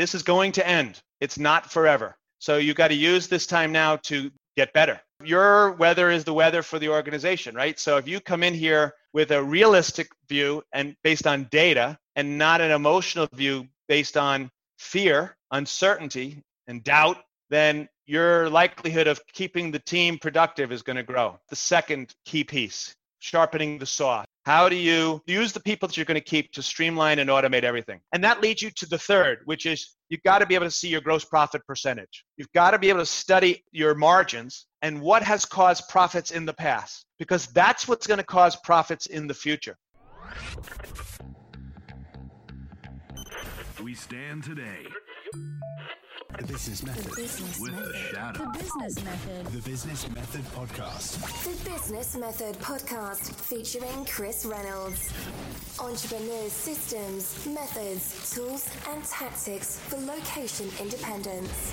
this is going to end. It's not forever. So you've got to use this time now to get better. Your weather is the weather for the organization, right? So if you come in here with a realistic view and based on data and not an emotional view based on fear, uncertainty, and doubt, then your likelihood of keeping the team productive is going to grow. The second key piece, sharpening the saw. How do you use the people that you're going to keep to streamline and automate everything? And that leads you to the third, which is you've got to be able to see your gross profit percentage. You've got to be able to study your margins and what has caused profits in the past, because that's what's going to cause profits in the future. We stand today. The Business Method. The Business With the Method. shadow. The Business Method. The Business Method Podcast. The Business Method podcast featuring Chris Reynolds. Entrepreneurs' systems, methods, tools, and tactics for location independence.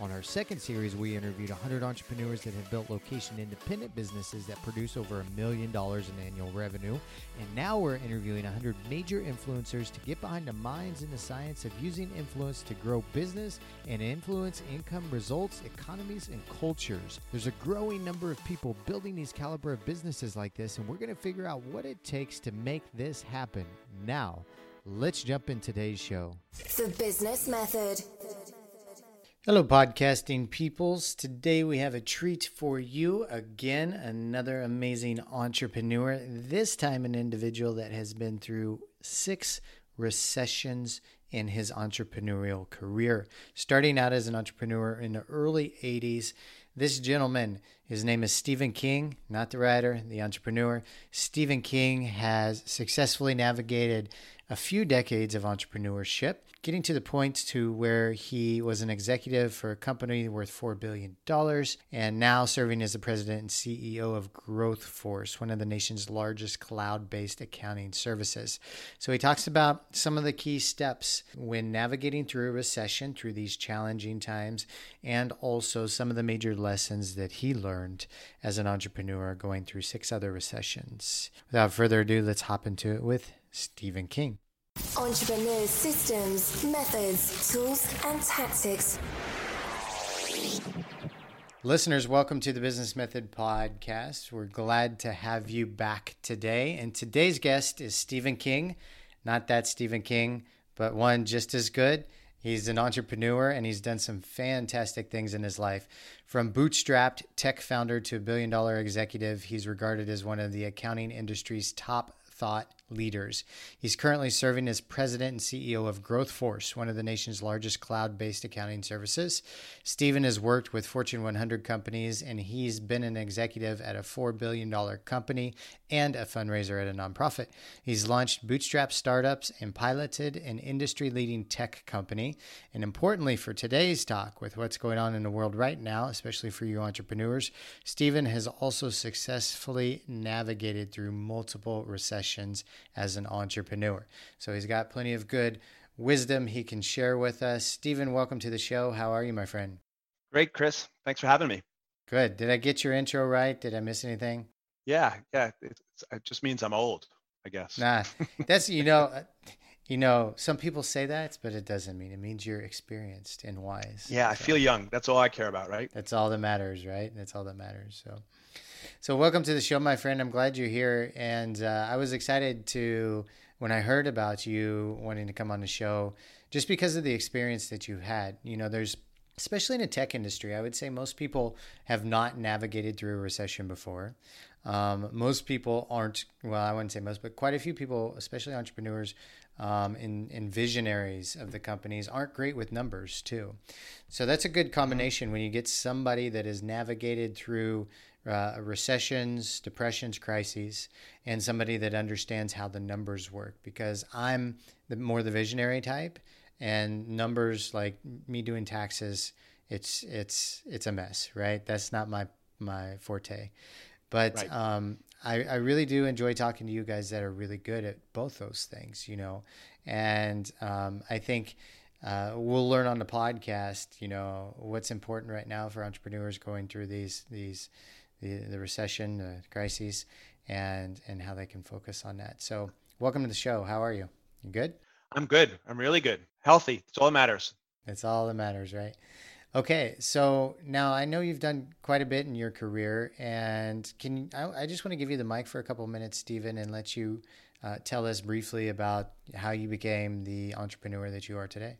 On our second series, we interviewed 100 entrepreneurs that have built location independent businesses that produce over a million dollars in annual revenue. And now we're interviewing 100 major influencers to get behind the minds and the science of using influence to grow business and influence income, results, economies, and cultures. There's a growing number of people building these caliber of businesses like this, and we're going to figure out what it takes to make this happen. Now, let's jump in today's show. The Business Method. Hello, podcasting peoples. Today we have a treat for you. Again, another amazing entrepreneur. This time, an individual that has been through six recessions in his entrepreneurial career. Starting out as an entrepreneur in the early 80s, this gentleman, his name is Stephen King, not the writer, the entrepreneur. Stephen King has successfully navigated a few decades of entrepreneurship, getting to the point to where he was an executive for a company worth $4 billion and now serving as the president and CEO of GrowthForce, one of the nation's largest cloud based accounting services. So he talks about some of the key steps when navigating through a recession, through these challenging times, and also some of the major lessons that he learned as an entrepreneur going through six other recessions. Without further ado, let's hop into it with Stephen King. Entrepreneurs' systems, methods, tools, and tactics Listeners, welcome to the Business Method Podcast. We're glad to have you back today. And today's guest is Stephen King. Not that Stephen King, but one just as good. He's an entrepreneur and he's done some fantastic things in his life. From bootstrapped tech founder to a billion dollar executive, he's regarded as one of the accounting industry's top thought leaders. He's currently serving as president and CEO of GrowthForce, one of the nation's largest cloud based accounting services. Stephen has worked with Fortune 100 companies and he's been an executive at a $4 billion company and a fundraiser at a nonprofit. He's launched bootstrap startups and piloted an industry leading tech company. And importantly, for today's talk, with what's going on in the world right now, especially for you entrepreneurs, Stephen has also successfully navigated through multiple recessions as an entrepreneur. So he's got plenty of good wisdom he can share with us. Stephen, welcome to the show. How are you, my friend? Great, Chris. Thanks for having me. Good. Did I get your intro right? Did I miss anything? Yeah, yeah. It, it just means I'm old, I guess. Nah, that's you know, uh, you know. Some people say that, but it doesn't mean it means you're experienced and wise. Yeah, I feel young. That's all I care about, right? That's all that matters, right? That's all that matters. So, so welcome to the show, my friend. I'm glad you're here, and uh, I was excited to when I heard about you wanting to come on the show, just because of the experience that you've had. You know, there's especially in the tech industry, I would say most people have not navigated through a recession before. Um, most people aren't, well, I wouldn't say most, but quite a few people, especially entrepreneurs um, and, and visionaries of the companies, aren't great with numbers too. So that's a good combination when you get somebody that has navigated through uh, recessions, depressions, crises, and somebody that understands how the numbers work. Because I'm the more the visionary type, and numbers like me doing taxes, it's it's it's a mess, right? That's not my my forte. But Right. um, I, I really do enjoy talking to you guys that are really good at both those things, you know. And um, I think uh, we'll learn on the podcast, you know, what's important right now for entrepreneurs going through these these the, the recession, the crises, and and how they can focus on that. So, welcome to the show. How are you? You good? I'm good. I'm really good. Healthy. It's all that matters. It's all that matters, right? Okay, so now I know you've done quite a bit in your career, and can you, I, I just want to give you the mic for a couple of minutes, Stephen, and let you uh, tell us briefly about how you became the entrepreneur that you are today.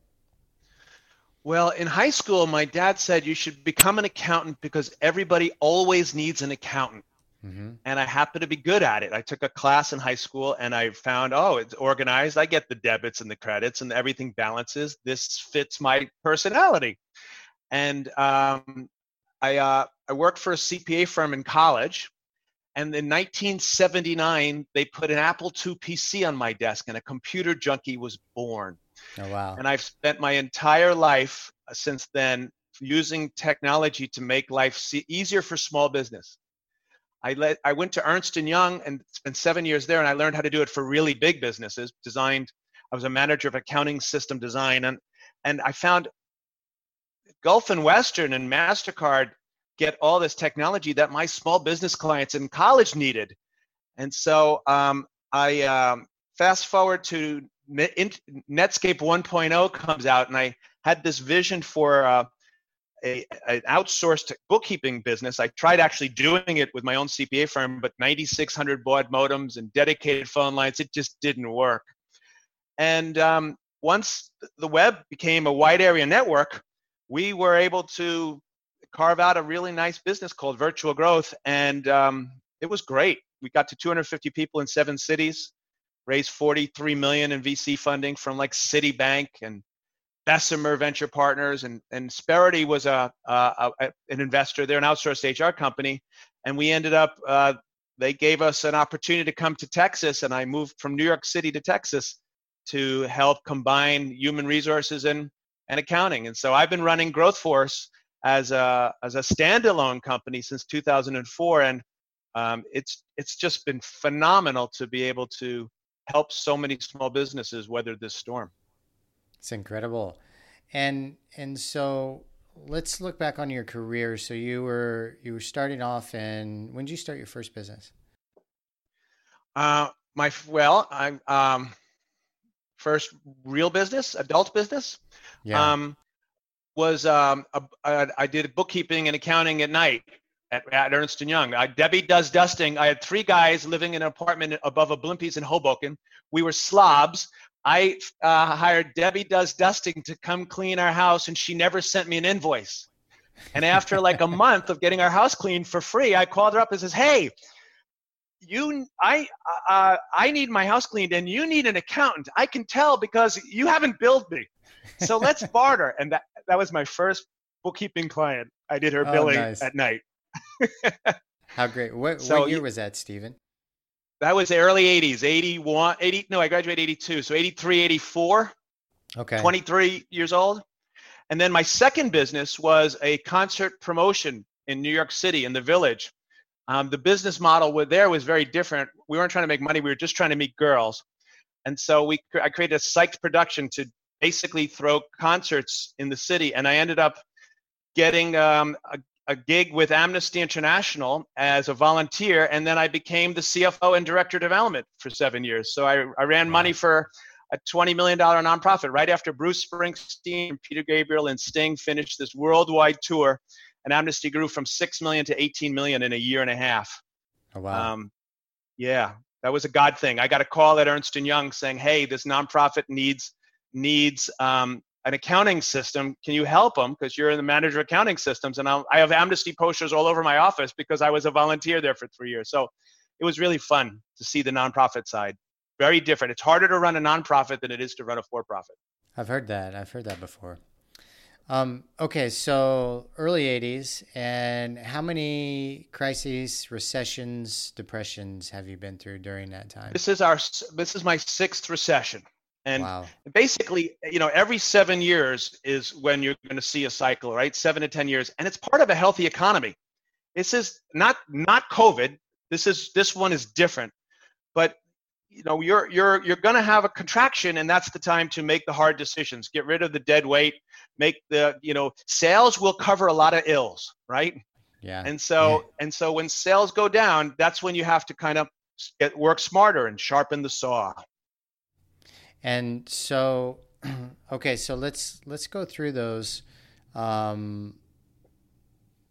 Well, in high school, my dad said you should become an accountant because everybody always needs an accountant. hmm And I happen to be good at it. I took a class in high school and I found, oh, it's organized. I get the debits and the credits and everything balances. This fits my personality. And um, I, uh, I worked for a CPA firm in college. And in 1979, they put an Apple II PC on my desk and a computer junkie was born. Oh wow! And I've spent my entire life uh, since then using technology to make life easier for small business. I let I went to Ernst and Young and spent seven years there, and I learned how to do it for really big businesses. Designed, I was a manager of accounting system design, and and I found Gulf and Western and Mastercard get all this technology that my small business clients in college needed, and so um, I um, fast forward to Netscape 1.0 comes out, and I had this vision for uh, a, an outsourced bookkeeping business. I tried actually doing it with my own CPA firm, but 9,600 baud modems and dedicated phone lines, it just didn't work. And um, once the web became a wide area network, we were able to carve out a really nice business called Virtual Growth, and um, it was great. We got to 250 people in seven cities raised 43 million in VC funding from like Citibank and Bessemer Venture Partners, and and Insperity was a, a, a an investor. They're an outsourced HR company, and we ended up. Uh, they gave us an opportunity to come to Texas, and I moved from New York City to Texas to help combine human resources and and accounting. And so I've been running GrowthForce as a as a standalone company since 2004, and um, it's it's just been phenomenal to be able to help so many small businesses weather this storm. It's incredible, and and so let's look back on your career. So you were you were starting off, and when did you start your first business? Uh, my well, I um, first real business, adult business, Yeah. um, was um, a, a, I did bookkeeping and accounting at night at, at Ernst and Young. I, Debbie does dusting. I had three guys living in an apartment above a Blimpies in Hoboken. We were slobs. I uh, hired Debbie does dusting to come clean our house, and she never sent me an invoice. And after like a month of getting our house cleaned for free, I called her up and says, "Hey, you, I, uh, I need my house cleaned, and you need an accountant. I can tell because you haven't billed me. So let's barter." And that that was my first bookkeeping client. I did her Oh, billing nice. at night. How great! What, So what year you- was that, Stephen? That was the early 80s, 81, 80, no, I graduated 82. So 83, 84, Okay. 23 years old. And then my second business was a concert promotion in New York City in the village. Um, the business model with there was very different. We weren't trying to make money. We were just trying to meet girls. And so we, I created a psyched production to basically throw concerts in the city. And I ended up getting um, a, a gig with Amnesty International as a volunteer, and then I became the CFO and director of development for seven years. So I, I ran money for a $20 million nonprofit right after Bruce Springsteen, Peter Gabriel, and Sting finished this worldwide tour. And Amnesty grew from 6 million to 18 million in a year and a half. Oh, wow. Um, yeah, that was a God thing. I got a call at Ernst and Young saying, "Hey, this nonprofit needs needs um, an accounting system. Can you help them? Because you're in the manager of accounting systems, and I'll, I have Amnesty posters all over my office because I was a volunteer there for three years. So it was really fun to see the nonprofit side. Very different. It's harder to run a nonprofit than it is to run a for-profit. I've heard that. I've heard that before. Um, okay, so early 80s, and how many crises, recessions, depressions have you been through during that time? This is our this is my sixth recession. And wow. basically, you know, every seven years is when you're going to see a cycle, right? Seven to 10 years. And it's part of a healthy economy. This is not not COVID. This is this one is different, but you know you're you're you're going to have a contraction, and that's the time to make the hard decisions. Get rid of the dead weight. Make the you know sales will cover a lot of ills, right? Yeah. And so Yeah. and so when sales go down, that's when you have to kind of get work smarter and sharpen the saw. And so, okay, so let's let's go through those. Um,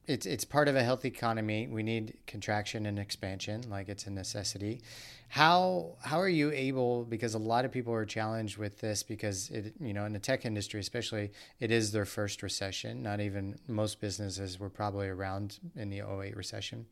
it's it's part of a healthy economy. We need contraction and expansion, like it's a necessity. How how are you able? Because a lot of people are challenged with this because it you know in the tech industry especially it is their first recession. Not even most businesses were probably around in the 08 recession.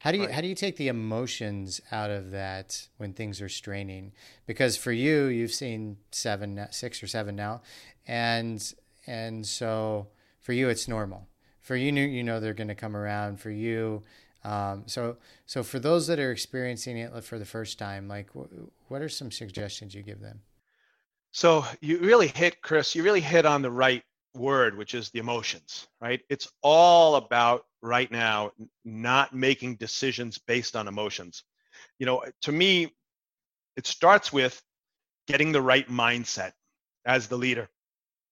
How do you Right. how do you take the emotions out of that when things are straining? Because for you, you've seen seven, six or seven now, and and so for you, it's normal. For you, you know they're going to come around. For you, um, so so for those that are experiencing it for the first time, like wh- what are some suggestions you give them? So you really hit, Chris, you really hit on the right word, which is the emotions, right? It's all about right now not making decisions based on emotions. You know, to me, it starts with getting the right mindset as the leader.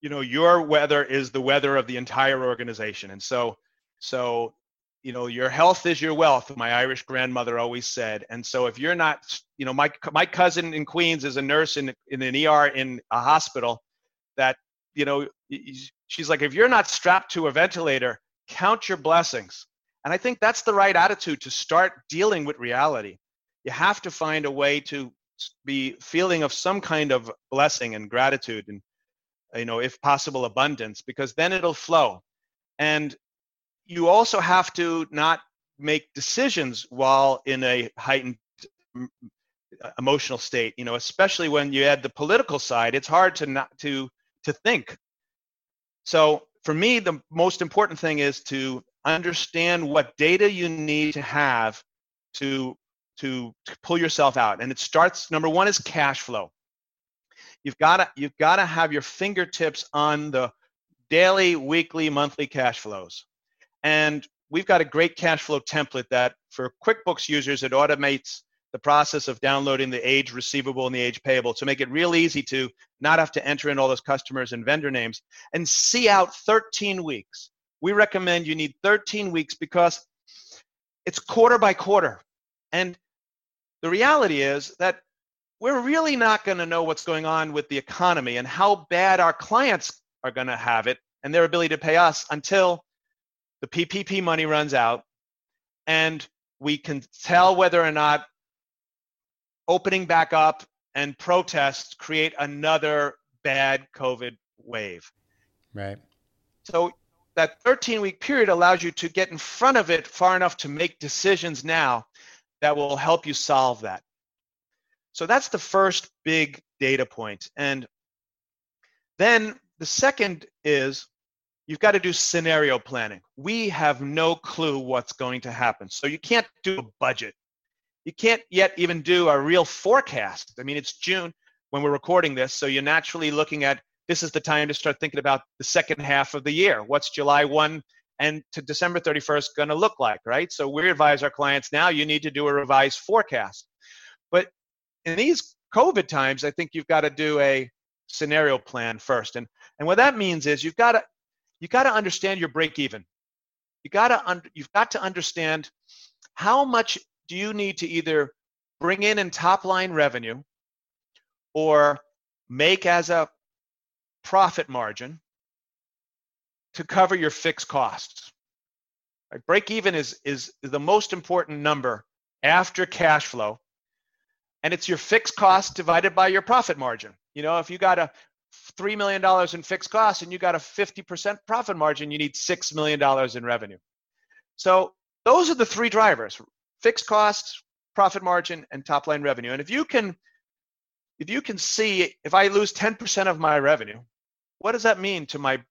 You know, your weather is the weather of the entire organization. And so, so, you know, your health is your wealth, my Irish grandmother always said. And so if you're not, you know, my my cousin in Queens is a nurse in in an ER in a hospital that, you know, she's like, if you're not strapped to a ventilator, count your blessings. And I think that's the right attitude to start dealing with reality. You have to find a way to be feeling of some kind of blessing and gratitude and you know if possible abundance because then it'll flow. And you also have to not make decisions while in a heightened emotional state you know especially when you add the political side it's hard to not to to think. So for me the most important thing is to understand what data you need to have to to, to pull yourself out and it starts number one is cash flow you've got to you've got to have your fingertips on the daily weekly monthly cash flows. And we've got a great cash flow template that for quickbooks users it automates the process of downloading the age receivable and the age payable to make it real easy to not have to enter in all those customers and vendor names and see out 13 weeks. We recommend you need 13 weeks because it's quarter by quarter. And the reality is that we're really not going to know what's going on with the economy and how bad our clients are going to have it and their ability to pay us until the PPP money runs out and we can tell whether or not opening back up and protests create another bad COVID wave. Right. So that 13 week period allows you to get in front of it far enough to make decisions now that will help you solve that. So that's the first big data point. And then the second is you've got to do scenario planning. We have no clue what's going to happen. So you can't do a budget. You can't yet even do a real forecast. I mean, it's June when we're recording this. So you're naturally looking at this is the time to start thinking about the second half of the year. What's July 1 and to December 31st going to look like, right? So we advise our clients now you need to do a revised forecast. But in these COVID times, I think you've got to do a scenario plan first. And and what that means is you've got to you got to understand your break even. You got to un- you've got to understand how much do you need to either bring in in top line revenue or make as a profit margin to cover your fixed costs. Right? Break even is, is is the most important number after cash flow, and it's your fixed cost divided by your profit margin. You know, if you got a three million dollars in fixed costs and you got a 50% profit margin, you need six million dollars in revenue. So those are the three drivers: fixed costs, profit margin, and top line revenue. And if you can if you can see if I lose 10% of my revenue, what does that mean to my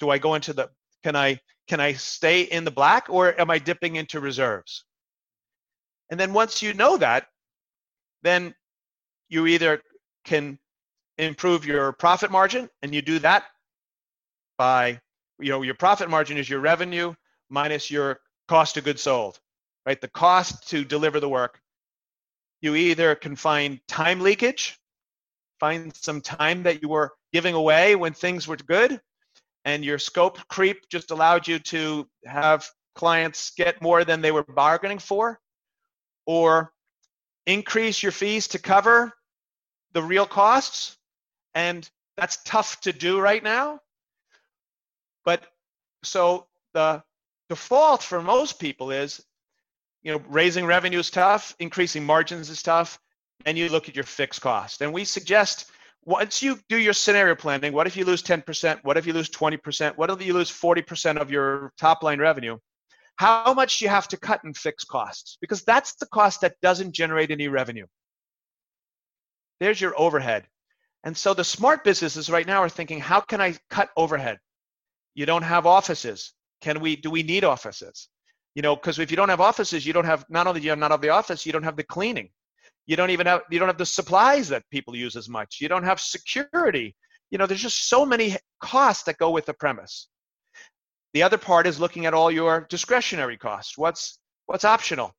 do I go into the can I can I stay in the black or am I dipping into reserves? And then once you know that, then you either can improve your profit margin and you do that by you know your profit margin is your revenue minus your cost of goods sold, right? The cost to deliver the work. You either can find time leakage, find some time that you were giving away when things were good, and your scope creep just allowed you to have clients get more than they were bargaining for, or increase your fees to cover the real costs. And that's tough to do right now. But so the default for most people is, you know, raising revenue is tough, increasing margins is tough, and you look at your fixed cost. And we suggest once you do your scenario planning, what if you lose 10%? What if you lose 20%? What if you lose 40% of your top line revenue? How much you have to cut in fixed costs? Because that's the cost that doesn't generate any revenue. There's your overhead. And so the smart businesses right now are thinking, how can I cut overhead? You don't have offices. Can we, do we need offices? You know, because if you don't have offices, you don't have, not only do you not have the office, you don't have the cleaning. You don't even have, you don't have the supplies that people use as much. You don't have security. You know, there's just so many costs that go with the premise. The other part is looking at all your discretionary costs. What's, what's optional?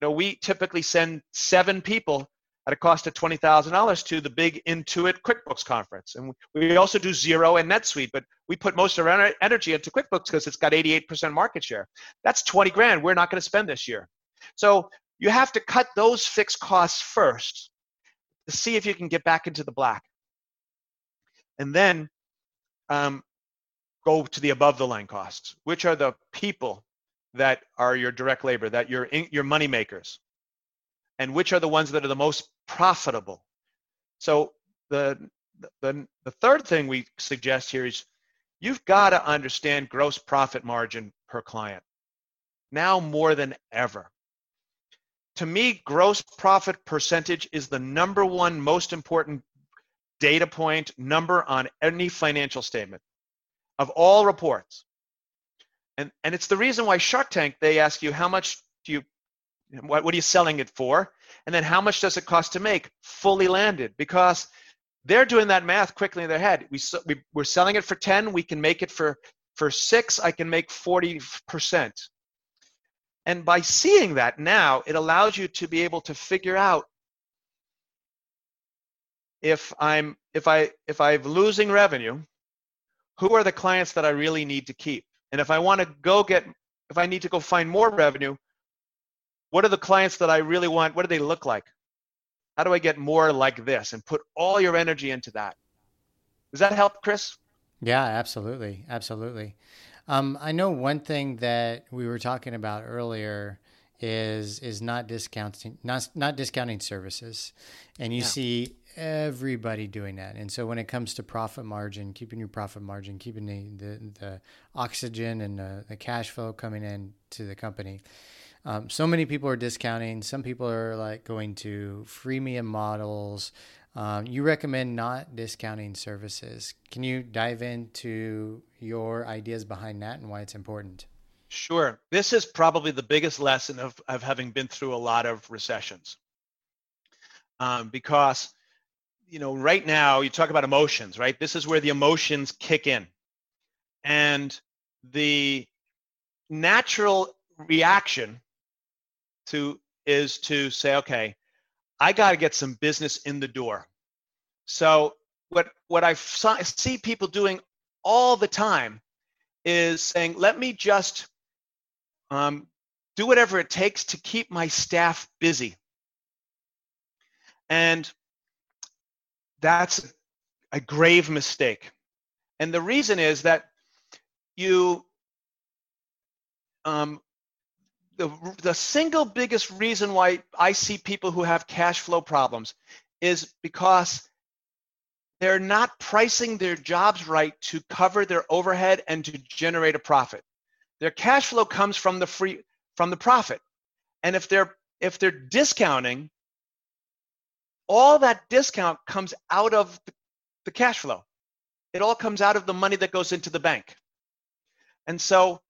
You know, we typically send seven people at a cost of $20,000 to the big Intuit QuickBooks conference. And we also do Xero and NetSuite, but we put most of our energy into QuickBooks because it's got 88% market share. That's 20 grand we're not going to spend this year. So you have to cut those fixed costs first to see if you can get back into the black. And then um, go to the above the line costs, which are the people that are your direct labor, that your your money makers and which are the ones that are the most profitable. So the, the, the third thing we suggest here is you've got to understand gross profit margin per client now more than ever. To me, gross profit percentage is the number one most important data point number on any financial statement of all reports. And, and it's the reason why Shark Tank, they ask you, how much do you what, what are you selling it for? And then how much does it cost to make fully landed? Because they're doing that math quickly in their head. We, we, we're selling it for 10, we can make it for, for six, I can make 40%. And by seeing that now, it allows you to be able to figure out if I'm if I if I'm losing revenue, who are the clients that I really need to keep? And if I want to go get if I need to go find more revenue, what are the clients that I really want? What do they look like? How do I get more like this? And put all your energy into that. Does that help, Chris? Yeah, absolutely. Absolutely. Um, I know one thing that we were talking about earlier is is not discounting not not discounting services, and you yeah. see everybody doing that. And so when it comes to profit margin, keeping your profit margin, keeping the the, the oxygen and the, the cash flow coming in to the company, um, so many people are discounting. Some people are like going to freemium models. Um, you recommend not discounting services. Can you dive into your ideas behind that and why it's important? Sure. This is probably the biggest lesson of, of having been through a lot of recessions. Um, because, you know, right now you talk about emotions, right? This is where the emotions kick in. And the natural reaction to is to say, okay, I got to get some business in the door. So what what I see people doing all the time is saying, let me just um, do whatever it takes to keep my staff busy. And that's a grave mistake. And the reason is that you um, the, the single biggest reason why I see people who have cash flow problems is because they're not pricing their jobs right to cover their overhead and to generate a profit. Their cash flow comes from the free from the profit. And if they're if they're discounting, all that discount comes out of the, cash flow. It all comes out of the money that goes into the bank. And so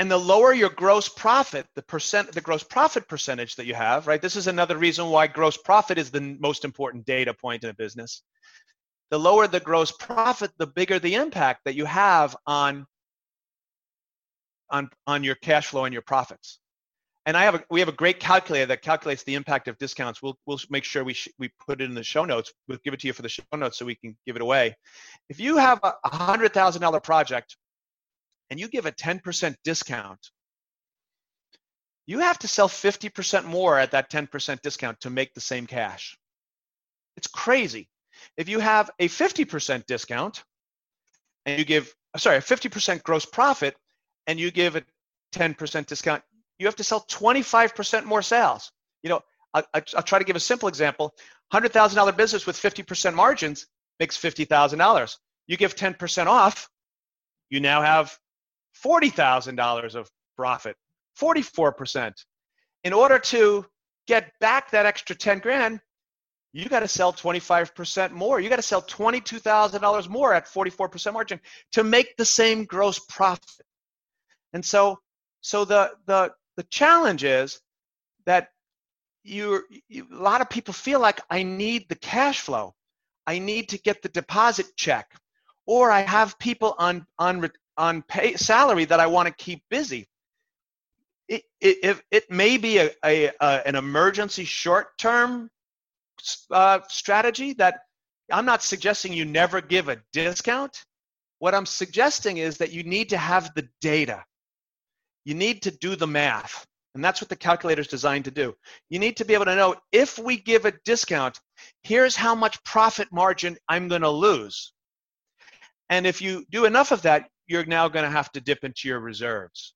and the lower your gross profit, the percent, the gross profit percentage that you have, right? This is another reason why gross profit is the most important data point in a business. The lower the gross profit, the bigger the impact that you have on on on your cash flow and your profits. And I have a, we have a great calculator that calculates the impact of discounts. We'll we'll make sure we sh- we put it in the show notes. We'll give it to you for the show notes so we can give it away. If you have a hundred thousand dollar project and you give a ten percent discount, you have to sell fifty percent more at that ten percent discount to make the same cash. It's crazy. If you have a fifty percent discount and you give sorry a fifty percent gross profit and you give a 10% discount, you have to sell 25% more sales. You know, I, will try to give a simple example. $100,000 business with 50% margins makes $50,000. You give 10% off, you now have $40,000 of profit, 44%. In order to get back that extra 10 grand, you got to sell 25% more. You got to sell $22,000 more at 44% margin to make the same gross profit. And so, so the the the challenge is that you, you a lot of people feel like I need the cash flow. I need to get the deposit check, or I have people on on on pay salary that I want to keep busy. It, it, it may be a, a, a an emergency short term uh, strategy that I'm not suggesting you never give a discount. What I'm suggesting is that you need to have the data you need to do the math. And that's what the calculator is designed to do. You need to be able to know if we give a discount, here's how much profit margin I'm going to lose. And if you do enough of that, you're now going to have to dip into your reserves.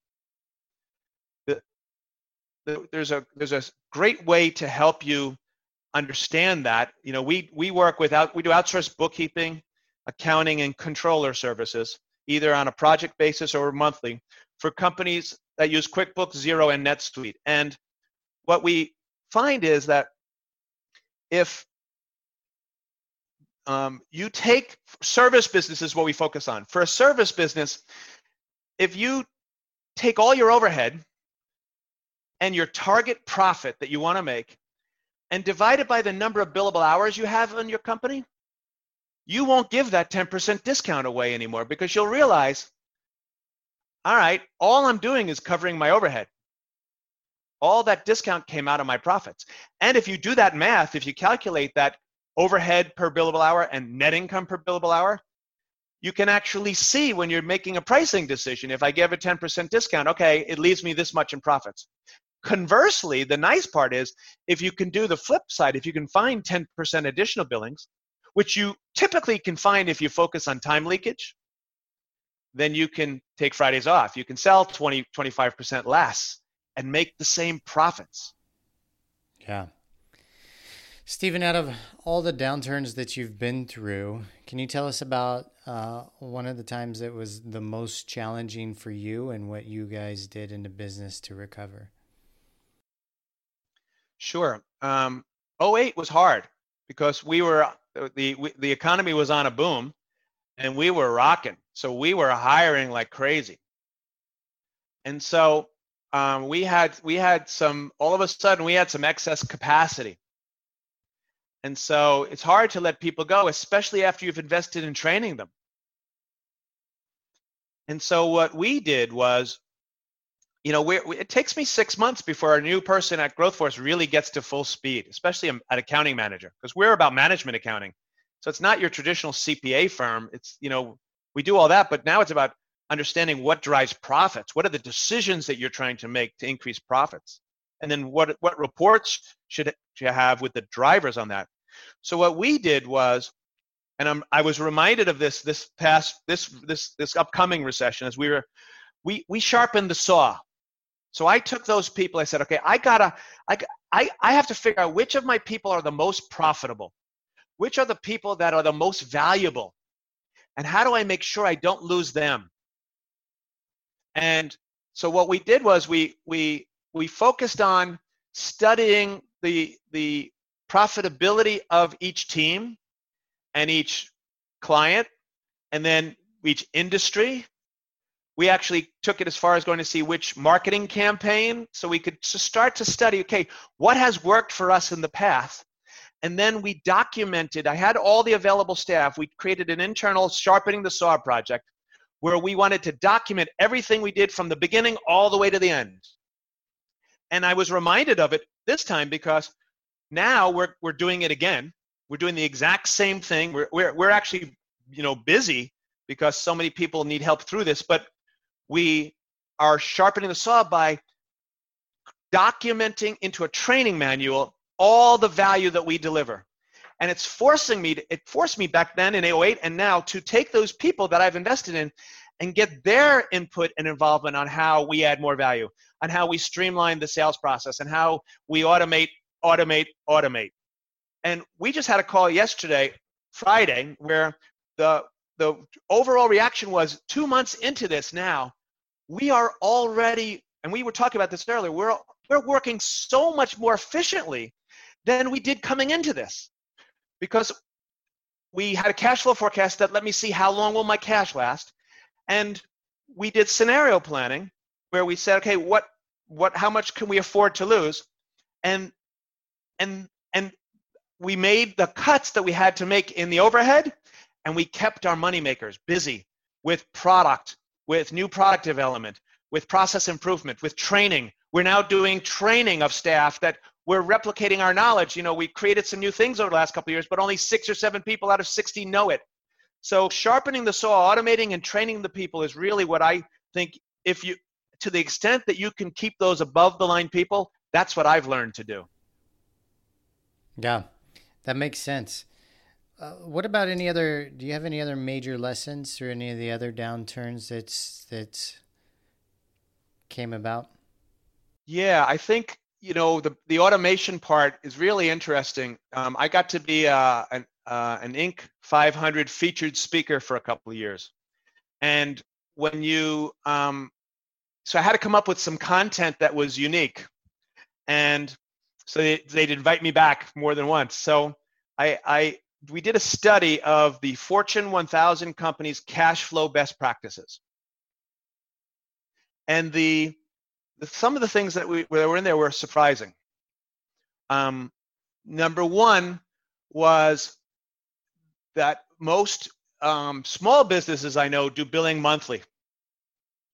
The, the, there's a there's a great way to help you understand that. You know, we we work without we do outsourced bookkeeping, accounting, and controller services, either on a project basis or monthly for companies that use QuickBooks, Xero and NetSuite. And what we find is that if um, you take service business is what we focus on. For a service business, if you take all your overhead and your target profit that you want to make and divide it by the number of billable hours you have in your company, you won't give that 10% discount away anymore because you'll realize all right, all I'm doing is covering my overhead. All that discount came out of my profits. And if you do that math, if you calculate that overhead per billable hour and net income per billable hour, you can actually see when you're making a pricing decision if I give a 10% discount, okay, it leaves me this much in profits. Conversely, the nice part is if you can do the flip side, if you can find 10% additional billings, which you typically can find if you focus on time leakage, then you can take Fridays off. You can sell 20, 25% less and make the same profits. Yeah. Stephen, out of all the downturns that you've been through, can you tell us about uh, one of the times that was the most challenging for you and what you guys did in the business to recover? Sure. Um, 08 was hard because we were the the economy was on a boom and we were rocking. So we were hiring like crazy. And so um, we had we had some all of a sudden we had some excess capacity. And so it's hard to let people go, especially after you've invested in training them. And so what we did was, you know, we it takes me six months before a new person at GrowthForce really gets to full speed, especially an accounting manager, because we're about management accounting. So it's not your traditional CPA firm. It's, you know, we do all that, but now it's about understanding what drives profits. What are the decisions that you're trying to make to increase profits? And then what, what reports should you have with the drivers on that? So what we did was, and I'm, I was reminded of this this past this this this upcoming recession as we were we we sharpened the saw. So I took those people. I said, okay, I gotta I I I have to figure out which of my people are the most profitable which are the people that are the most valuable? And how do i make sure i don't lose them? And so what we did was we we we focused on studying the the profitability of each team and each client and then each industry. We actually took it as far as going to see which marketing campaign so we could start to study okay what has worked for us in the past and then we documented, I had all the available staff. We created an internal sharpening the saw project where we wanted to document everything we did from the beginning all the way to the end. And I was reminded of it this time because now we're, we're doing it again. We're doing the exact same thing. We're, we're, we're actually, you know, busy because so many people need help through this, but we are sharpening the saw by documenting into a training manual all the value that we deliver. And it's forcing me, to, it forced me back then in 08 and now to take those people that I've invested in and get their input and involvement on how we add more value, on how we streamline the sales process, and how we automate, automate, automate. And we just had a call yesterday, Friday, where the the overall reaction was two months into this now, we are already, and we were talking about this earlier, we're we're working so much more efficiently than we did coming into this. Because we had a cash flow forecast that let me see how long will my cash last. And we did scenario planning where we said okay what what how much can we afford to lose? And and and we made the cuts that we had to make in the overhead and we kept our moneymakers busy with product with new product development with process improvement with training. We're now doing training of staff that we're replicating our knowledge. You know, we created some new things over the last couple of years, but only six or seven people out of 60 know it. So sharpening the saw, automating and training the people is really what I think if you to the extent that you can keep those above the line people, that's what I've learned to do. Yeah. That makes sense. Uh, what about any other do you have any other major lessons or any of the other downturns that's that came about? Yeah, I think you know the the automation part is really interesting. Um, I got to be uh, an uh, an Inc. 500 featured speaker for a couple of years, and when you um, so I had to come up with some content that was unique, and so they, they'd invite me back more than once. So I, I we did a study of the Fortune 1000 companies' cash flow best practices, and the some of the things that, we, that were in there were surprising. Um, number one was that most um, small businesses I know do billing monthly.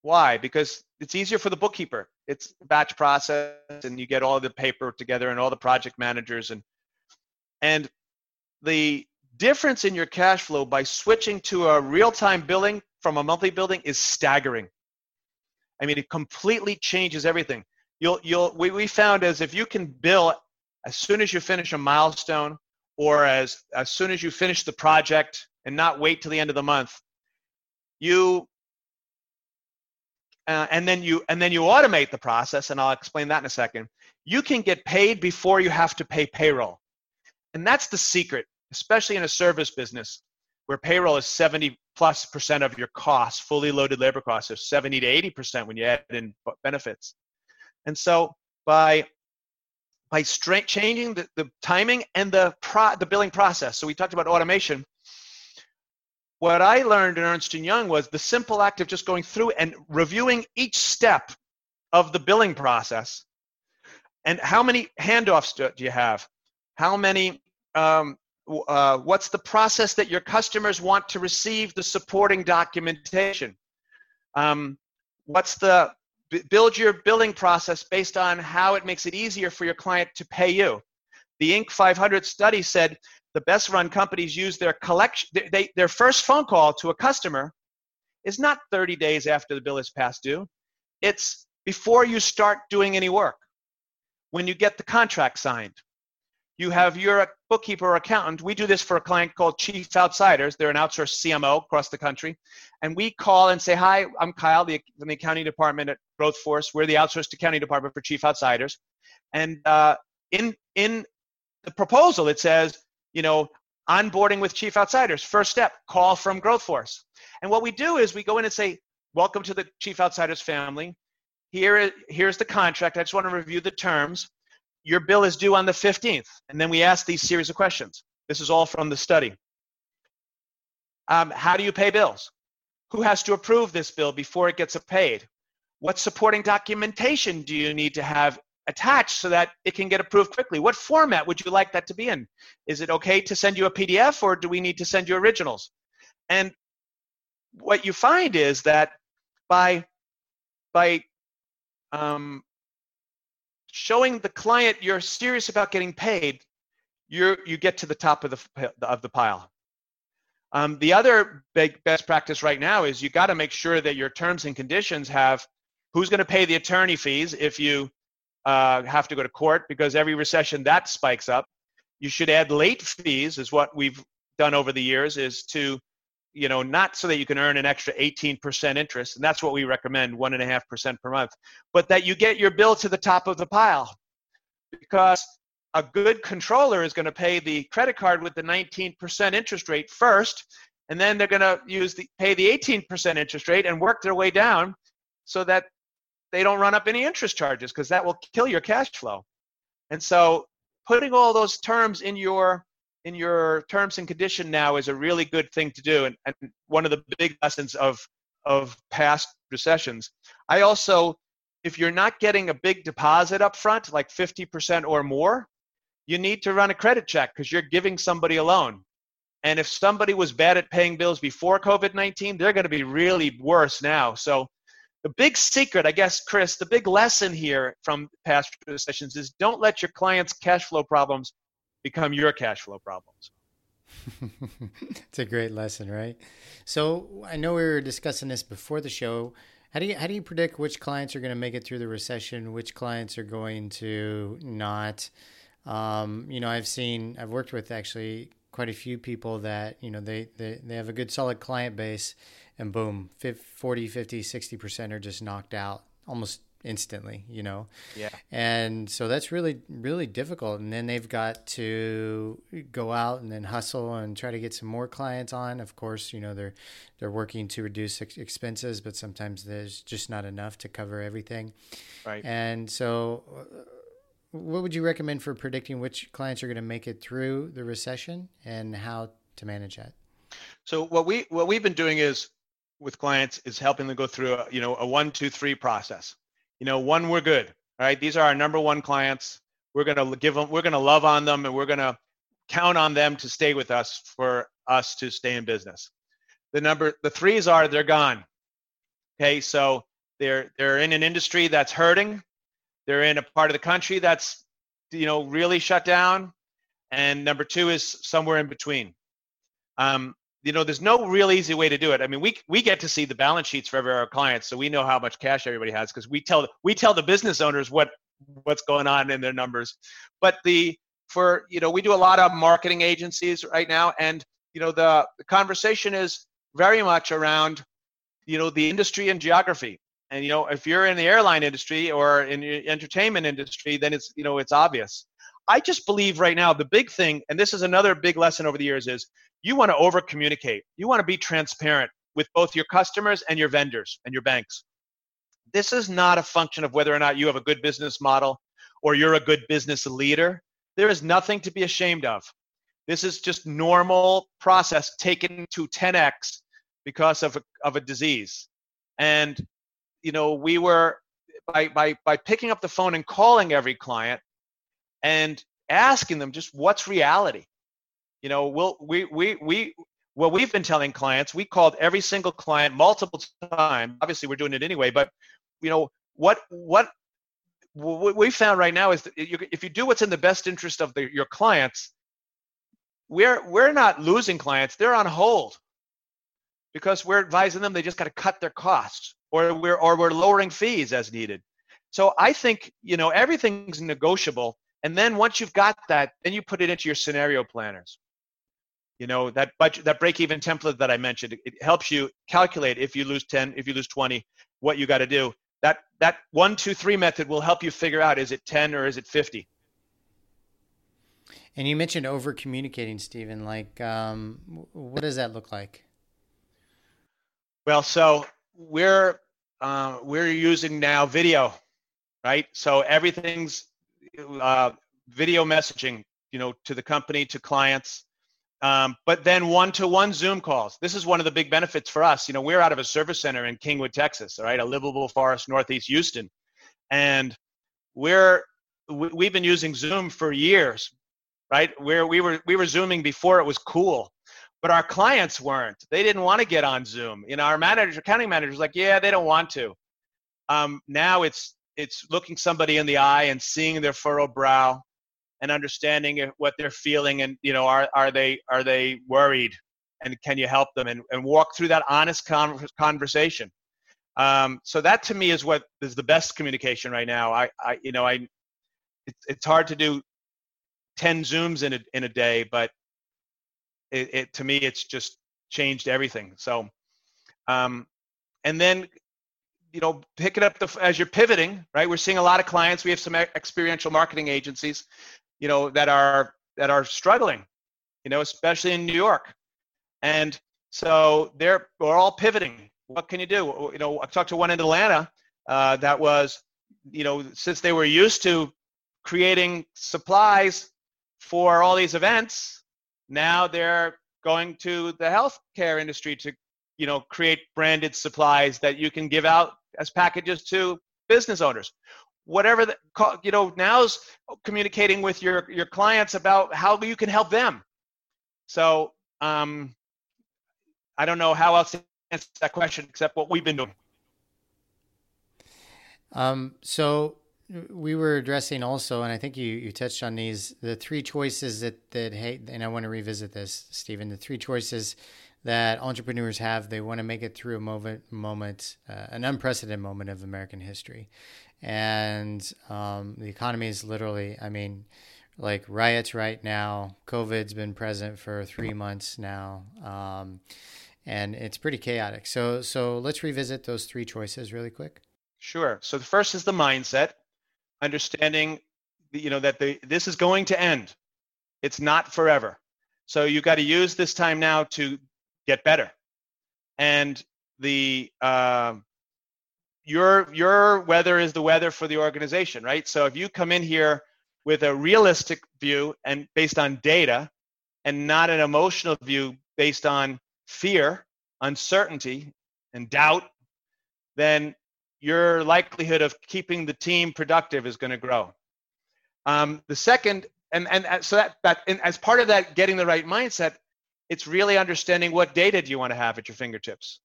Why? Because it's easier for the bookkeeper. It's batch process, and you get all the paper together and all the project managers and and the difference in your cash flow by switching to a real-time billing from a monthly billing is staggering. I mean, it completely changes everything. You'll, you'll, we, we found as if you can bill as soon as you finish a milestone or as, as soon as you finish the project and not wait till the end of the month, you, uh, and then you, and then you automate the process, and I'll explain that in a second. You can get paid before you have to pay payroll. And that's the secret, especially in a service business where payroll is 70 plus percent of your costs, fully loaded labor costs are 70 to 80 percent when you add in benefits. And so by by straight changing the, the timing and the pro, the billing process. So we talked about automation. What I learned in Ernst & Young was the simple act of just going through and reviewing each step of the billing process. And how many handoffs do, do you have? How many um, uh, what's the process that your customers want to receive the supporting documentation? Um, what's the build your billing process based on how it makes it easier for your client to pay you? The Inc. 500 study said the best run companies use their collection, they, their first phone call to a customer is not 30 days after the bill is past due. It's before you start doing any work, when you get the contract signed, you have your bookkeeper or accountant. We do this for a client called Chief Outsiders. They're an outsourced CMO across the country. And we call and say, Hi, I'm Kyle the, from the accounting department at GrowthForce. We're the outsourced accounting department for Chief Outsiders. And uh, in, in the proposal, it says, you know, onboarding with Chief Outsiders. First step, call from GrowthForce. And what we do is we go in and say, Welcome to the Chief Outsiders family. Here, here's the contract. I just want to review the terms your bill is due on the 15th. And then we ask these series of questions. This is all from the study. Um, how do you pay bills? Who has to approve this bill before it gets paid? What supporting documentation do you need to have attached so that it can get approved quickly? What format would you like that to be in? Is it okay to send you a PDF or do we need to send you originals? And what you find is that by by um, showing the client you're serious about getting paid, you you get to the top of the of the pile. Um, the other big best practice right now is you got to make sure that your terms and conditions have who's going to pay the attorney fees if you uh, have to go to court because every recession that spikes up. You should add late fees, is what we've done over the years, is to you know, not so that you can earn an extra 18% interest, and that's what we recommend, one and a half percent per month, but that you get your bill to the top of the pile. Because a good controller is going to pay the credit card with the 19% interest rate first, and then they're going to use the pay the 18% interest rate and work their way down so that they don't run up any interest charges because that will kill your cash flow. And so putting all those terms in your in your terms and condition now is a really good thing to do and, and one of the big lessons of of past recessions. I also if you're not getting a big deposit up front like 50% or more you need to run a credit check because you're giving somebody a loan. And if somebody was bad at paying bills before covid-19 they're going to be really worse now. So the big secret i guess chris the big lesson here from past recessions is don't let your clients cash flow problems become your cash flow problems. it's a great lesson, right? So I know we were discussing this before the show. How do you how do you predict which clients are going to make it through the recession? Which clients are going to not? Um, you know, I've seen I've worked with actually quite a few people that you know they they, they have a good solid client base, and boom, 40, 50, 60 percent are just knocked out almost instantly, you know? Yeah. And so that's really, really difficult. And then they've got to go out and then hustle and try to get some more clients on. Of course, you know, they're, they're working to reduce ex- expenses, but sometimes there's just not enough to cover everything. Right. And so, uh, what would you recommend for predicting which clients are going to make it through the recession and how to manage that? So what we what we've been doing is with clients is helping them go through a, you know a one two three process you know, one, we're good. All right, these are our number one clients. We're gonna give them, we're gonna love on them, and we're gonna count on them to stay with us for us to stay in business. The number, the threes are they're gone. Okay, so they're they're in an industry that's hurting. They're in a part of the country that's you know really shut down, and number two is somewhere in between. Um, you know, there's no real easy way to do it. I mean, we we get to see the balance sheets for every our clients, so we know how much cash everybody has because we tell we tell the business owners what what's going on in their numbers. But the for you know, we do a lot of marketing agencies right now, and you know, the, the conversation is very much around you know the industry and geography. And you know, if you're in the airline industry or in the entertainment industry, then it's you know it's obvious. I just believe right now the big thing, and this is another big lesson over the years, is you want to over communicate. You want to be transparent with both your customers and your vendors and your banks. This is not a function of whether or not you have a good business model or you're a good business leader. There is nothing to be ashamed of. This is just normal process taken to 10x because of a, of a disease. And you know, we were by by by picking up the phone and calling every client and asking them just what's reality you know, we'll, we, we, we, what we've been telling clients, we called every single client multiple times. Obviously, we're doing it anyway, but you know, what, what, what we found right now is if you do what's in the best interest of the, your clients, we're we're not losing clients; they're on hold because we're advising them they just got to cut their costs, or we're or we're lowering fees as needed. So I think you know everything's negotiable, and then once you've got that, then you put it into your scenario planners. You know, that budget, that break even template that I mentioned, it helps you calculate if you lose 10, if you lose 20, what you got to do. That, that one, two, three method will help you figure out is it 10 or is it 50? And you mentioned over communicating, Stephen. Like, um, what does that look like? Well, so we're uh, we're using now video, right? So everything's uh, video messaging, you know, to the company, to clients. Um, but then one-to-one Zoom calls. This is one of the big benefits for us. You know, we're out of a service center in Kingwood, Texas, all right, a livable forest northeast Houston, and we're we've been using Zoom for years, right? Where we were we were zooming before it was cool. but our clients weren't. They didn't want to get on Zoom. You know, our manager, accounting managers, like, yeah, they don't want to. Um, now it's it's looking somebody in the eye and seeing their furrowed brow and understanding what they're feeling and you know are are they are they worried? And can you help them? And, and walk through that honest con- conversation. Um, so that to me is what is the best communication right now. I, I you know i it, it's hard to do 10 zooms in a, in a day but it, it to me it's just changed everything. So um, and then you know pick it up the, as you're pivoting right? We're seeing a lot of clients. We have some experiential marketing agencies you know that are that are struggling you know especially in new york. And so they're we're all pivoting. What can you do? You know i talked to one in atlanta uh, that was you know since they were used to creating supplies for all these events now they're going to the healthcare industry to you know create branded supplies that you can give out as packages to business owners whatever the, you know now's communicating with your your clients about how you can help them so um, i don't know how else to answer that question except what we've been doing um, so we were addressing also and i think you you touched on these the three choices that that hey and i want to revisit this stephen the three choices that entrepreneurs have. They want to make it through a moment, moment uh, an unprecedented moment of American history. And um, the economy is literally, I mean, like riots right now. COVID's been present for three months now. Um, and it's pretty chaotic. So, so let's revisit those three choices really quick. Sure. So the first is the mindset, understanding, you know, that the, this is going to end. It's not forever. So you've got to use this time now to get better. And the uh, your your weather is the weather for the organization, right? So if you come in here with a realistic view and based on data, and not an emotional view based on fear, uncertainty, and doubt, then your likelihood of keeping the team productive is going to grow. Um, the second, and and so that that and as part of that, getting the right mindset, it's really understanding what data do you want to have at your fingertips.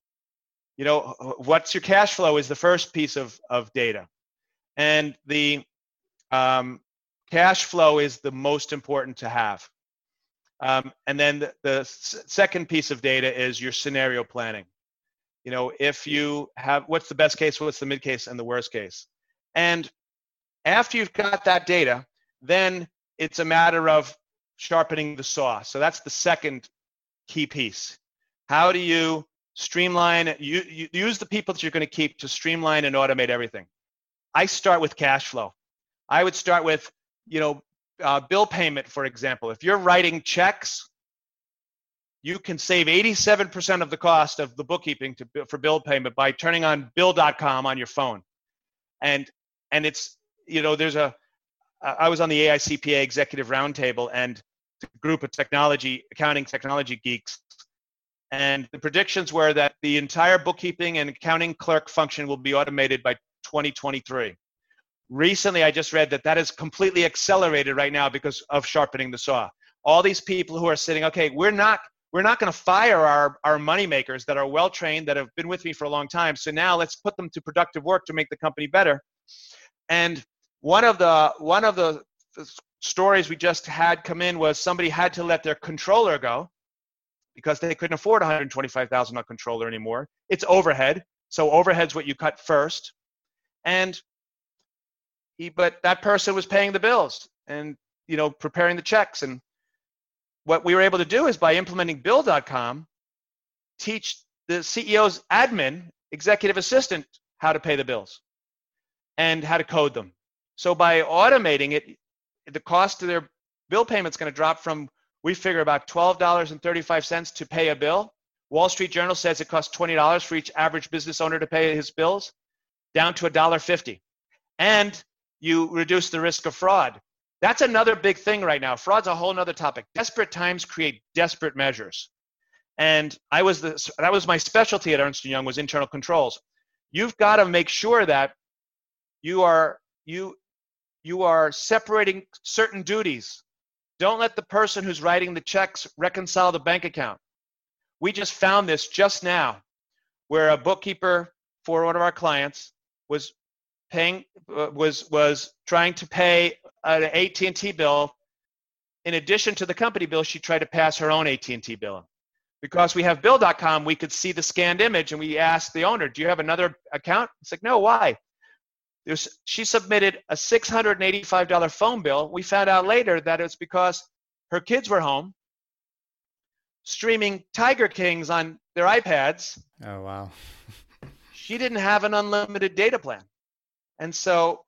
You know, what's your cash flow is the first piece of, of data. And the um, cash flow is the most important to have. Um, and then the, the second piece of data is your scenario planning. You know, if you have what's the best case, what's the mid case, and the worst case. And after you've got that data, then it's a matter of sharpening the saw. So that's the second key piece. How do you streamline, you, you use the people that you're going to keep to streamline and automate everything? I start with cash flow. I would start with, you know, uh, bill payment, for example. If you're writing checks, you can save 87% of the cost of the bookkeeping to, for bill payment by turning on bill.com on your phone. And and it's you know there's a I was on the AICPA executive roundtable and the group of technology, accounting technology geeks. And the predictions were that the entire bookkeeping and accounting clerk function will be automated by 2023. Recently, I just read that that is completely accelerated right now because of sharpening the saw. All these people who are sitting, okay, we're not we're not going to fire our, our money makers that are well trained that have been with me for a long time. So now let's put them to productive work to make the company better. And one of the one of the stories we just had come in was somebody had to let their controller go because they couldn't afford 125,000 on controller anymore. It's overhead, so overhead's what you cut first, and he, but that person was paying the bills and you know preparing the checks. And what we were able to do is by implementing bill.com teach the CEO's admin executive assistant how to pay the bills and how to code them. So by automating it the cost of their bill payment's going to drop from we figure about $12.35 to pay a bill. Wall Street Journal says it costs $20 for each average business owner to pay his bills, down to $1.50. And you reduce the risk of fraud. That's another big thing right now. Fraud's a whole other topic. Desperate times create desperate measures. And I was the, that was my specialty at Ernst & Young was internal controls. You've got to make sure that you are you you are separating certain duties. Don't let the person who's writing the checks reconcile the bank account. We just found this just now where a bookkeeper for one of our clients was paying uh, was was trying to pay an AT&T bill. In addition to the company bill she tried to pass her own AT&T bill. Because we have bill.com we could see the scanned image and we asked the owner do you have another account? It's like no why There's, she submitted a $685 phone bill we found out later that it's because her kids were home streaming tiger kings on their ipads Oh wow. she didn't have an unlimited data plan. And so,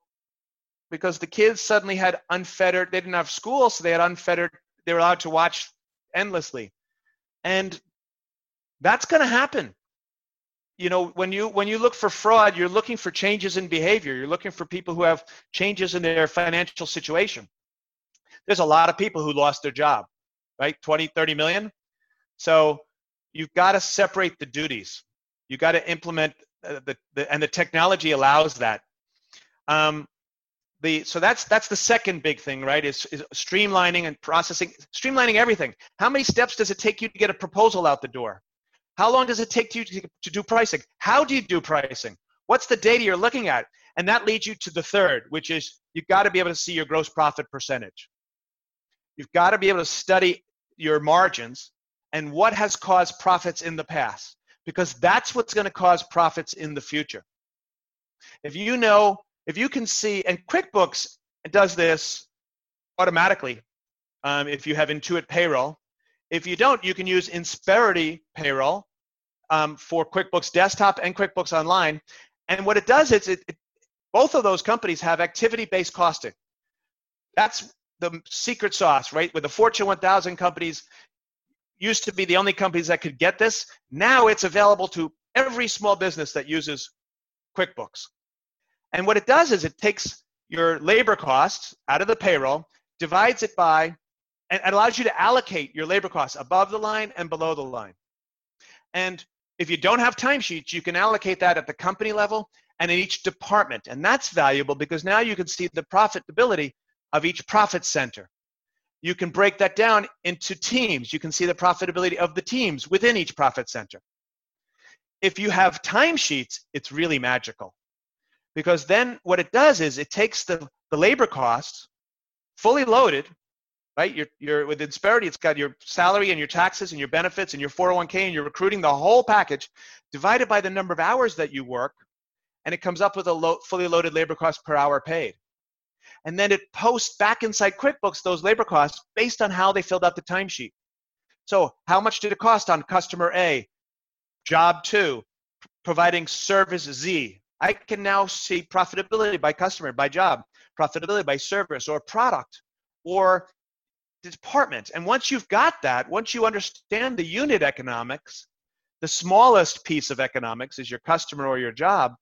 because the kids suddenly had unfettered, they didn't have school, so they had unfettered, they were allowed to watch endlessly. And that's going to happen. You know, when you when you look for fraud, you're looking for changes in behavior. You're looking for people who have changes in their financial situation. There's a lot of people who lost their job, right? 20, 30 million. So you've got to separate the duties. You've got to implement uh, the, the and the technology allows that. Um, the so that's that's the second big thing, right? Is, is streamlining and processing, streamlining everything. How many steps does it take you to get a proposal out the door? How long does it take you to, do pricing? How do you do pricing? What's the data you're looking at? And that leads you to the third, which is you've got to be able to see your gross profit percentage. You've got to be able to study your margins and what has caused profits in the past because that's what's going to cause profits in the future. If you know, if you can see, and QuickBooks does this automatically um, if you have Intuit Payroll. If you don't, you can use Insperity Payroll um, for QuickBooks Desktop and QuickBooks Online. And what it does is it, it both of those companies have activity-based costing. That's the secret sauce, right? With the Fortune 1000 companies, used to be the only companies that could get this. Now it's available to every small business that uses QuickBooks. And what it does is it takes your labor costs out of the payroll, divides it by, and it allows you to allocate your labor costs above the line and below the line. And if you don't have timesheets, you can allocate that at the company level and in each department. And that's valuable because now you can see the profitability of each profit center you can break that down into teams. You can see the profitability of the teams within each profit center. If you have timesheets, it's really magical because then what it does is it takes the, the labor costs fully loaded, right? You're, you're with Insperity, it's got your salary and your taxes and your benefits and your 401k and your recruiting, the whole package divided by the number of hours that you work, and it comes up with a fully loaded labor cost per hour paid and then it posts back inside QuickBooks those labor costs based on how they filled out the timesheet. So how much did it cost on customer A? Job two, providing service Z. I can now see profitability by customer, by job, profitability by service or product or department. And once you've got that, once you understand the unit economics, the smallest piece of economics is your customer or your job,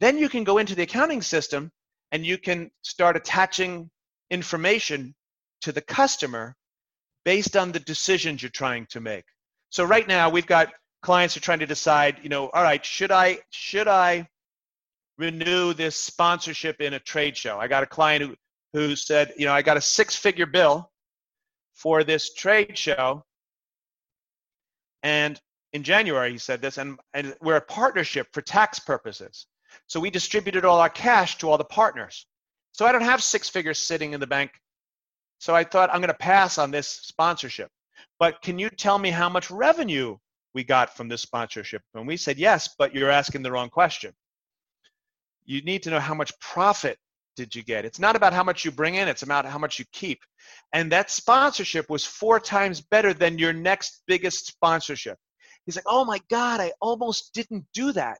then you can go into the accounting system and you can start attaching information to the customer based on the decisions you're trying to make. So right now we've got clients who are trying to decide, you know, all right, should I should I renew this sponsorship in a trade show? I got a client who who said, you know, I got a six-figure bill for this trade show, and in January he said this, and, and we're a partnership for tax purposes. So we distributed all our cash to all the partners. So I don't have six figures sitting in the bank. So I thought I'm going to pass on this sponsorship. But can you tell me how much revenue we got from this sponsorship? And we said, yes, but you're asking the wrong question. You need to know how much profit did you get? It's not about how much you bring in, it's about how much you keep. And that sponsorship was four times better than your next biggest sponsorship. He's like, oh my God, I almost didn't do that.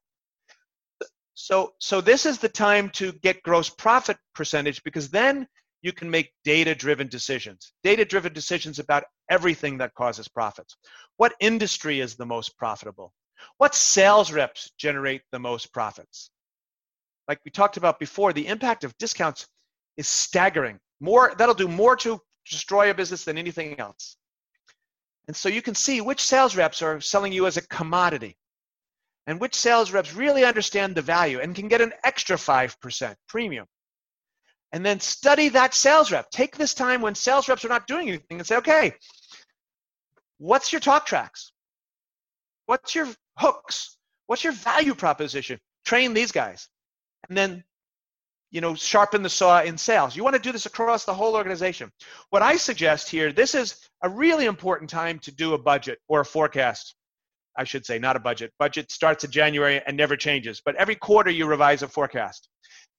So, so this is the time to get gross profit percentage because then you can make data-driven decisions. Data-driven decisions about everything that causes profits. What industry is the most profitable? What sales reps generate the most profits? Like we talked about before, the impact of discounts is staggering. More that'll do more to destroy a business than anything else. And so you can see which sales reps are selling you as a commodity and which sales reps really understand the value and can get an extra 5% premium. And then study that sales rep. Take this time when sales reps are not doing anything and say, okay, what's your talk tracks? What's your hooks? What's your value proposition? Train these guys. And then, you know, sharpen the saw in sales. You want to do this across the whole organization. What I suggest here, this is a really important time to do a budget or a forecast. I should say, not a budget. Budget starts in January and never changes, but every quarter you revise a forecast.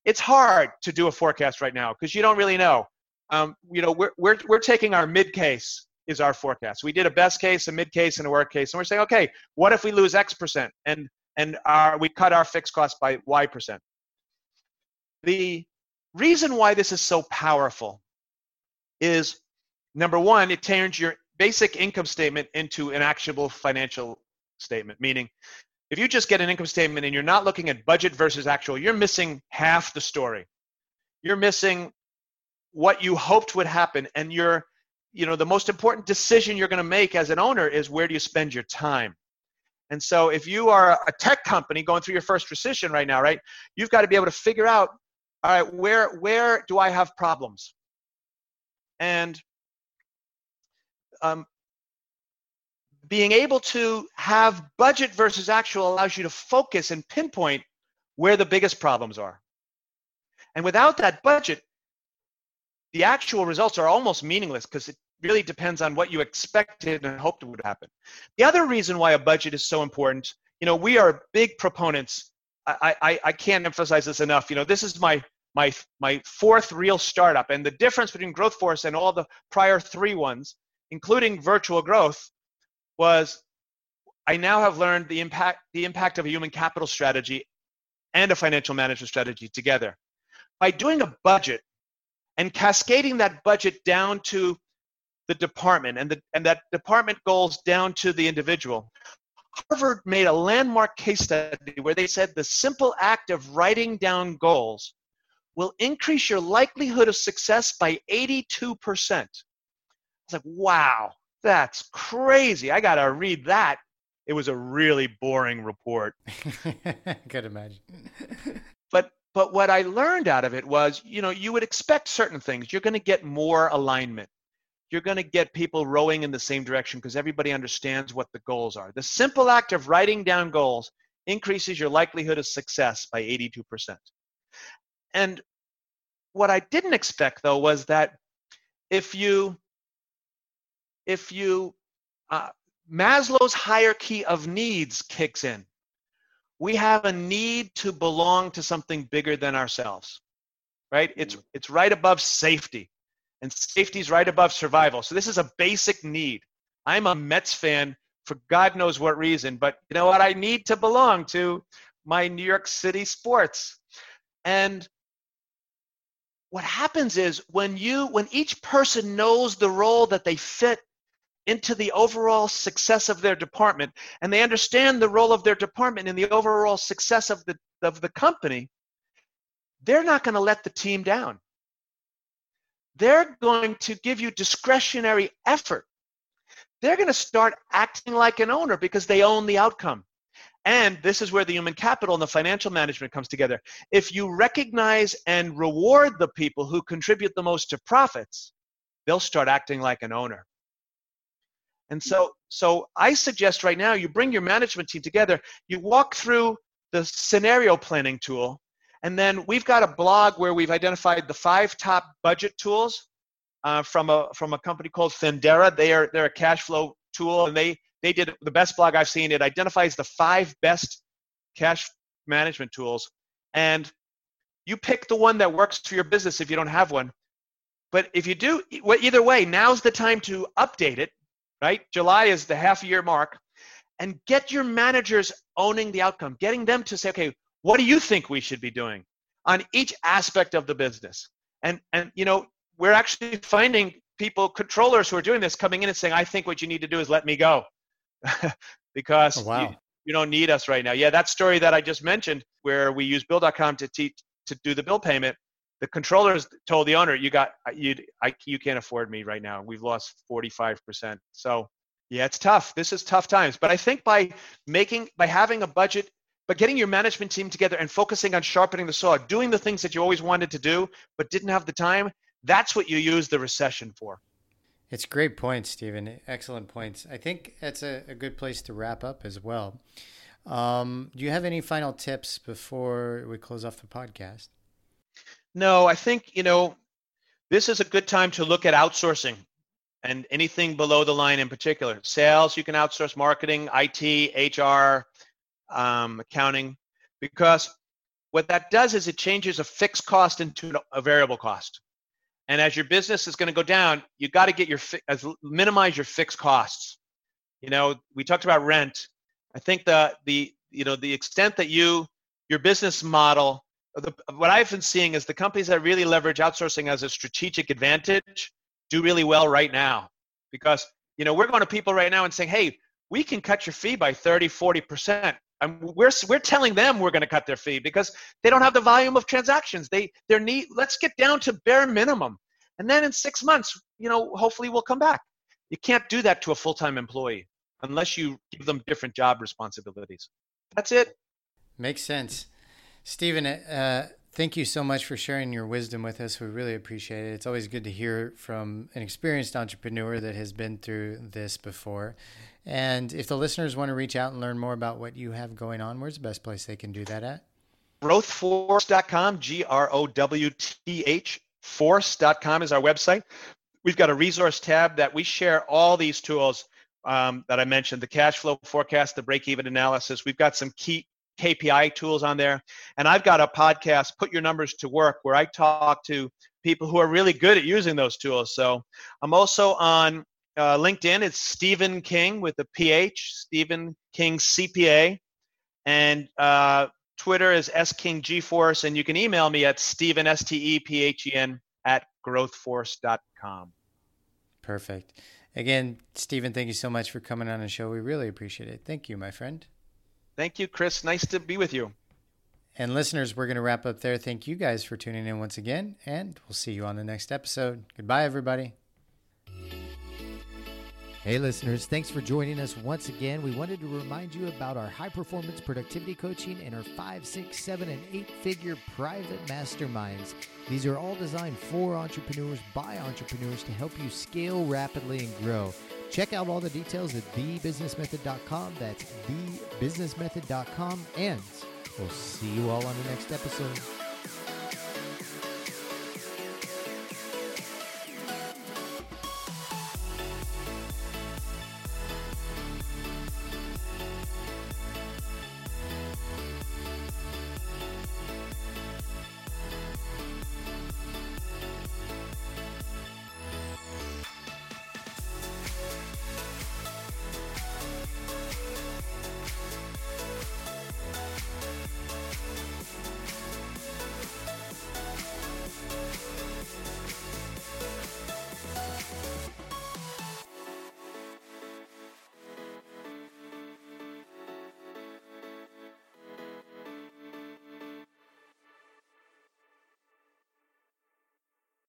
It's hard to do a forecast right now because you don't really know. Um, you know, we're, we're, we're taking our mid case is our forecast. We did a best case, a mid case, and a worst case, and we're saying, okay, what if we lose X percent and and our, we cut our fixed costs by Y percent? The reason why this is so powerful is number one, it turns your basic income statement into an actionable financial statement, meaning if you just get an income statement and you're not looking at budget versus actual, you're missing half the story. You're missing what you hoped would happen and you're you know the most important decision you're going to make as an owner is where do you spend your time and so if you are a tech company going through your first recession right now right you've got to be able to figure out all right where where do i have problems and um, being able to have budget versus actual allows you to focus and pinpoint where the biggest problems are. And without that budget, the actual results are almost meaningless because it really depends on what you expected and hoped would happen. The other reason why a budget is so important, you know, we are big proponents. I, I, I can't emphasize this enough. You know, this is my my my fourth real startup, and the difference between GrowthForce and all the prior three ones, including virtual growth, was I now have learned the impact the impact of a human capital strategy and a financial management strategy together. By doing a budget and cascading that budget down to the department and, the, and that department goals down to the individual. Harvard made a landmark case study where they said the simple act of writing down goals will increase your likelihood of success by 82%. It's like, wow, that's crazy. I got to read that. It was a really boring report. I could imagine. but but what I learned out of it was, you know, you would expect certain things. You're going to get more alignment. You're going to get people rowing in the same direction because everybody understands what the goals are. The simple act of writing down goals increases your likelihood of success by 82%. And what I didn't expect though was that if you if you uh, Maslow's hierarchy of needs kicks in. We have a need to belong to something bigger than ourselves, right? It's mm. it's right above safety, and safety is right above survival. So this is a basic need. I'm a Mets fan for God knows what reason, but you know what? I need to belong to my New York City sports, and what happens is when you when each person knows the role that they fit into the overall success of their department and they understand the role of their department in the overall success of the of the company they're not going to let the team down. They're going to give you discretionary effort. They're going to start acting like an owner because they own the outcome and this is where the human capital and the financial management comes together if you recognize and reward the people who contribute the most to profits they'll start acting like an owner and so, so I suggest right now you bring your management team together, you walk through the scenario planning tool, and then we've got a blog where we've identified the five top budget tools uh, from a from a company called Fundera. They are they're a cash flow tool, and they they did the best blog I've seen. It identifies the five best cash management tools, and you pick the one that works for your business if you don't have one. But if you do, either way, now's the time to update it right? July is the half year mark. And get your managers owning the outcome, getting them to say, okay, what do you think we should be doing on each aspect of the business? And and you know, we're actually finding people, controllers who are doing this coming in and saying, I think what you need to do is let me go. because oh, wow. you, you don't need us right now. Yeah, that story that I just mentioned where we use bill.com to teach to do the bill payment the controllers told the owner, "You got you I, you can't afford me right now. We've lost 45%." So yeah, it's tough. This is tough times. But I think by making by having a budget, but getting your management team together and focusing on sharpening the saw, doing the things that you always wanted to do but didn't have the time, that's what you use the recession for. It's great points, Stephen. Excellent points. I think that's a, a good place to wrap up as well. Um, do you have any final tips before we close off the podcast? No, I think, you know, this is a good time to look at outsourcing and anything below the line in particular. Sales, you can outsource marketing, IT, HR, um, accounting, because what that does is it changes a fixed cost into a variable cost. And as your business is going to go down, you got to get your as minimize your fixed costs. You know, we talked about rent. I think the the you know the extent that you your business model the, what I've been seeing is the companies that really leverage outsourcing as a strategic advantage do really well right now because you know we're going to people right now and saying hey we can cut your fee by 30 40% we're we're telling them we're going to cut their fee because they don't have the volume of transactions. They their need let's get down to bare minimum. And then in 6 months you know hopefully we'll come back. You can't do that to a full-time employee unless you give them different job responsibilities. That's it. Makes sense. Stephen uh, thank you so much for sharing your wisdom with us. We really appreciate it. It's always good to hear from an experienced entrepreneur that has been through this before. And if the listeners want to reach out and learn more about what you have going on, where's the best place they can do that at? Growthforce.com, G R O W T H, force.com is our website. We've got a resource tab that we share all these tools um, that I mentioned the cash flow forecast, the break even analysis. We've got some key KPI tools on there. And I've got a podcast, Put Your Numbers to Work, where I talk to people who are really good at using those tools. So I'm also on uh, LinkedIn. It's Stephen King with a PH, Stephen King CPA. And uh, Twitter is SKingGForce. And you can email me at Stephen, S T E P H E N, at growthforce.com. Perfect. Again, Stephen, thank you so much for coming on the show. We really appreciate it. Thank you, my friend. Thank you, Chris. Nice to be with you. And listeners, we're going to wrap up there. Thank you guys for tuning in once again, and we'll see you on the next episode. Goodbye, everybody. Hey, listeners, thanks for joining us once again. We wanted to remind you about our high performance productivity coaching and our five, six, seven, and eight figure private masterminds. These are all designed for entrepreneurs by entrepreneurs to help you scale rapidly and grow. Check out all the details at thebusinessmethod.com. That's thebusinessmethod.com. And we'll see you all on the next episode.